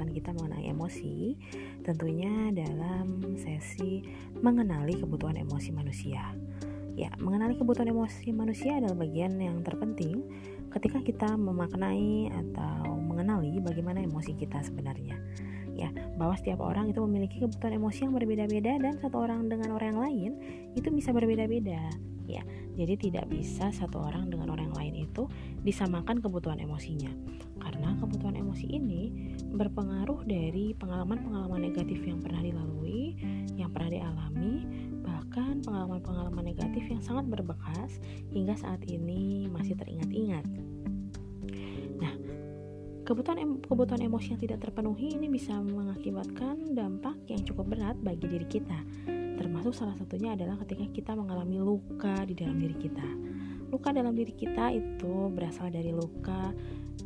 pembahasan kita mengenai emosi tentunya dalam sesi mengenali kebutuhan emosi manusia. Ya, mengenali kebutuhan emosi manusia adalah bagian yang terpenting ketika kita memaknai atau mengenali bagaimana emosi kita sebenarnya. Ya, bahwa setiap orang itu memiliki kebutuhan emosi yang berbeda-beda dan satu orang dengan orang lain itu bisa berbeda-beda ya. Jadi tidak bisa satu orang dengan orang lain itu disamakan kebutuhan emosinya. Karena kebutuhan emosi ini berpengaruh dari pengalaman-pengalaman negatif yang pernah dilalui, yang pernah dialami, bahkan pengalaman-pengalaman negatif yang sangat berbekas hingga saat ini masih teringat-ingat. Kebutuhan kebutuhan emosi yang tidak terpenuhi ini bisa mengakibatkan dampak yang cukup berat bagi diri kita termasuk salah satunya adalah ketika kita mengalami luka di dalam diri kita. Luka dalam diri kita itu berasal dari luka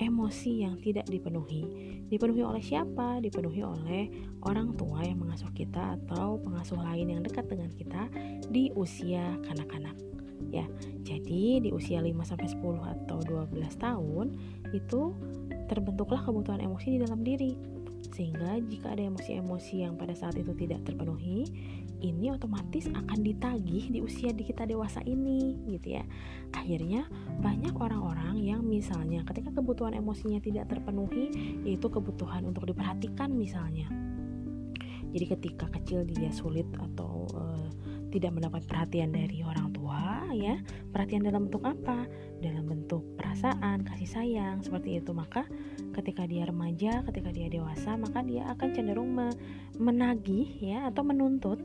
emosi yang tidak dipenuhi. Dipenuhi oleh siapa? Dipenuhi oleh orang tua yang mengasuh kita atau pengasuh lain yang dekat dengan kita di usia kanak-kanak. Ya, jadi di usia 5 sampai 10 atau 12 tahun itu terbentuklah kebutuhan emosi di dalam diri. Sehingga jika ada emosi-emosi yang pada saat itu tidak terpenuhi, ini otomatis akan ditagih di usia di kita dewasa ini gitu ya akhirnya banyak orang-orang yang misalnya ketika kebutuhan emosinya tidak terpenuhi yaitu kebutuhan untuk diperhatikan misalnya jadi ketika kecil dia sulit atau uh, tidak mendapat perhatian dari orang tua ya? Perhatian dalam bentuk apa? Dalam bentuk perasaan kasih sayang seperti itu. Maka ketika dia remaja ketika dia dewasa maka dia akan cenderung menagih ya atau menuntut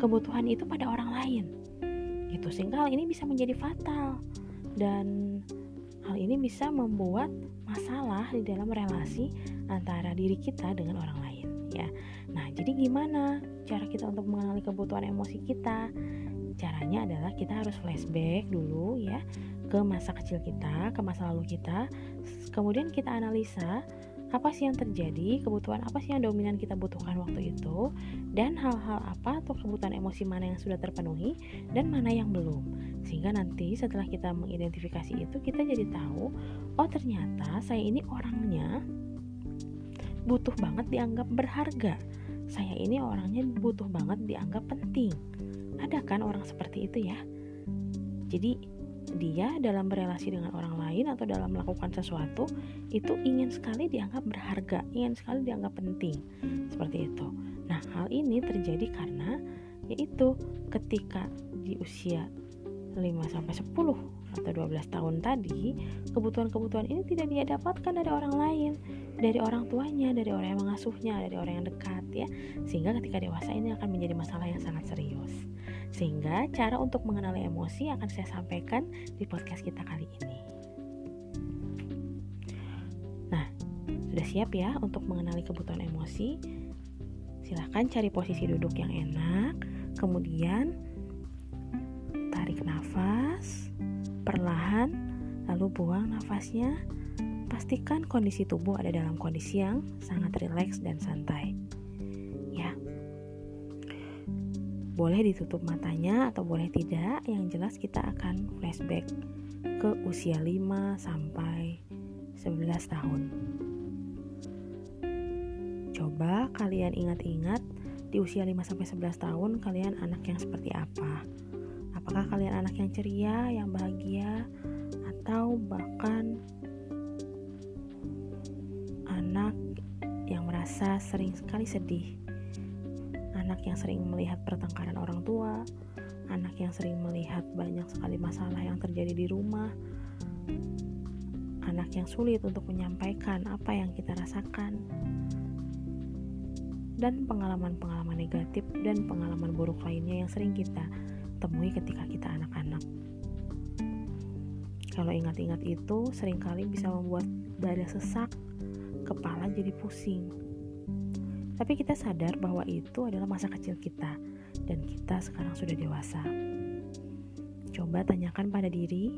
kebutuhan itu pada orang lain. Gitu. Sehingga hal ini bisa menjadi fatal. Dan hal ini bisa membuat masalah di dalam relasi antara diri kita dengan orang lain ya. Nah jadi gimana cara kita untuk mengenali kebutuhan emosi kita caranya adalah kita harus flashback dulu ya ke masa kecil kita ke masa lalu kita kemudian kita analisa apa sih yang terjadi, kebutuhan apa sih yang dominan kita butuhkan waktu itu, dan hal-hal apa atau kebutuhan emosi mana yang sudah terpenuhi dan mana yang belum. Sehingga nanti setelah kita mengidentifikasi itu, kita jadi tahu, oh ternyata saya ini orangnya butuh banget dianggap berharga. Saya ini orangnya butuh banget dianggap penting. Ada kan orang seperti itu ya? Jadi dia dalam berelasi dengan orang lain atau dalam melakukan sesuatu itu ingin sekali dianggap berharga, ingin sekali dianggap penting. Seperti itu. Nah, hal ini terjadi karena yaitu ketika di usia 5 sampai 10 atau 12 tahun tadi, kebutuhan-kebutuhan ini tidak dia dapatkan dari orang lain, dari orang tuanya, dari orang yang mengasuhnya, dari orang yang dekat ya. Sehingga ketika dewasa ini akan menjadi masalah yang sangat serius. Sehingga cara untuk mengenali emosi akan saya sampaikan di podcast kita kali ini. Nah, sudah siap ya untuk mengenali kebutuhan emosi? Silahkan cari posisi duduk yang enak, kemudian tarik nafas perlahan, lalu buang nafasnya. Pastikan kondisi tubuh ada dalam kondisi yang sangat rileks dan santai. Boleh ditutup matanya atau boleh tidak yang jelas kita akan flashback ke usia 5 sampai 11 tahun. Coba kalian ingat-ingat di usia 5 sampai 11 tahun kalian anak yang seperti apa? Apakah kalian anak yang ceria yang bahagia atau bahkan anak yang merasa sering sekali sedih anak yang sering melihat pertengkaran orang tua, anak yang sering melihat banyak sekali masalah yang terjadi di rumah, anak yang sulit untuk menyampaikan apa yang kita rasakan, dan pengalaman-pengalaman negatif dan pengalaman buruk lainnya yang sering kita temui ketika kita anak-anak. Kalau ingat-ingat itu, sering kali bisa membuat dada sesak, kepala jadi pusing, tapi kita sadar bahwa itu adalah masa kecil kita dan kita sekarang sudah dewasa. Coba tanyakan pada diri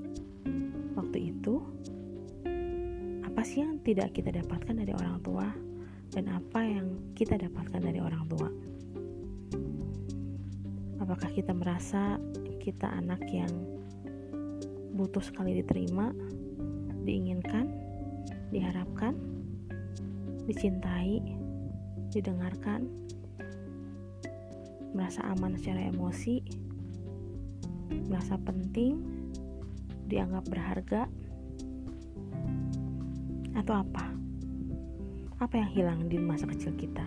waktu itu apa sih yang tidak kita dapatkan dari orang tua dan apa yang kita dapatkan dari orang tua. Apakah kita merasa kita anak yang butuh sekali diterima, diinginkan, diharapkan, dicintai, didengarkan, merasa aman secara emosi, merasa penting, dianggap berharga, atau apa? Apa yang hilang di masa kecil kita?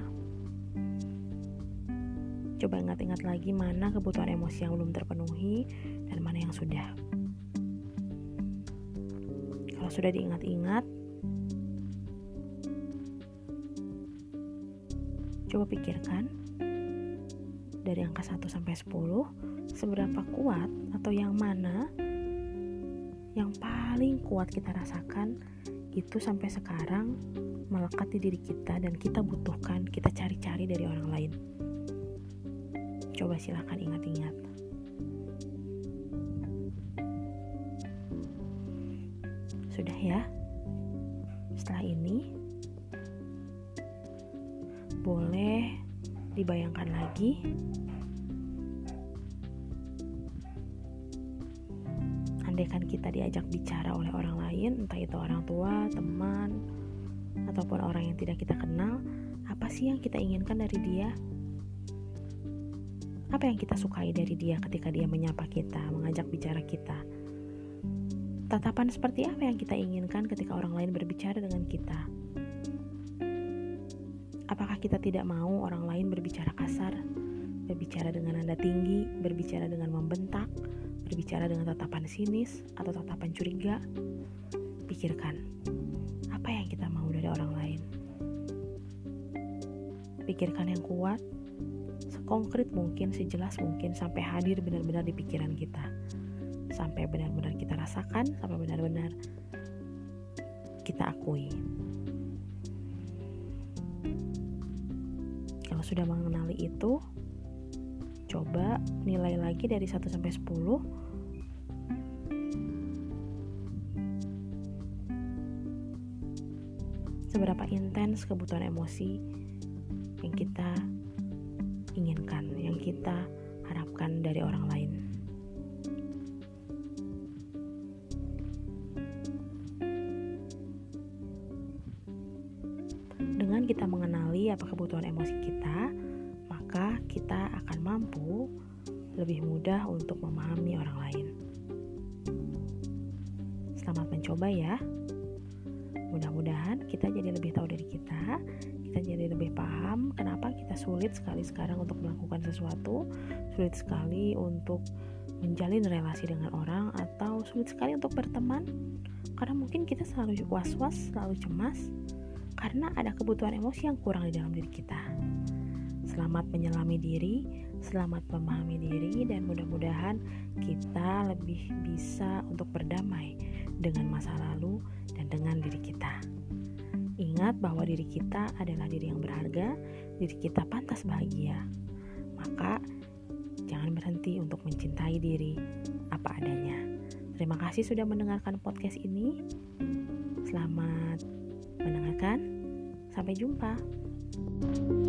Coba ingat-ingat lagi mana kebutuhan emosi yang belum terpenuhi dan mana yang sudah. Kalau sudah diingat-ingat, coba pikirkan dari angka 1 sampai 10 seberapa kuat atau yang mana yang paling kuat kita rasakan itu sampai sekarang melekat di diri kita dan kita butuhkan, kita cari-cari dari orang lain. Coba silahkan ingat-ingat. Sudah ya? Setelah ini, boleh dibayangkan lagi andaikan kita diajak bicara oleh orang lain, entah itu orang tua, teman, ataupun orang yang tidak kita kenal, apa sih yang kita inginkan dari dia? Apa yang kita sukai dari dia ketika dia menyapa kita, mengajak bicara kita? Tatapan seperti apa yang kita inginkan ketika orang lain berbicara dengan kita? Apakah kita tidak mau orang lain berbicara kasar, berbicara dengan nada tinggi, berbicara dengan membentak, berbicara dengan tatapan sinis atau tatapan curiga? Pikirkan, apa yang kita mau dari orang lain. Pikirkan yang kuat, sekonkret mungkin, sejelas mungkin, sampai hadir benar-benar di pikiran kita. Sampai benar-benar kita rasakan, sampai benar-benar Sudah mengenali itu, coba nilai lagi dari 1 sampai 10 seberapa intens kebutuhan emosi yang kita inginkan, yang kita harapkan dari orang lain. Kita mengenali apa kebutuhan emosi kita, maka kita akan mampu lebih mudah untuk memahami orang lain. Selamat mencoba ya. Mudah-mudahan kita jadi lebih tahu dari kita, kita jadi lebih paham kenapa kita sulit sekali sekarang untuk melakukan sesuatu, sulit sekali untuk menjalin relasi dengan orang atau sulit sekali untuk berteman karena mungkin kita selalu was-was, selalu cemas karena ada kebutuhan emosi yang kurang di dalam diri kita. Selamat menyelami diri, selamat memahami diri dan mudah-mudahan kita lebih bisa untuk berdamai dengan masa lalu dan dengan diri kita. Ingat bahwa diri kita adalah diri yang berharga, diri kita pantas bahagia. Maka jangan berhenti untuk mencintai diri apa adanya. Terima kasih sudah mendengarkan podcast ini. Selamat mendengarkan. Sampai jumpa. thank you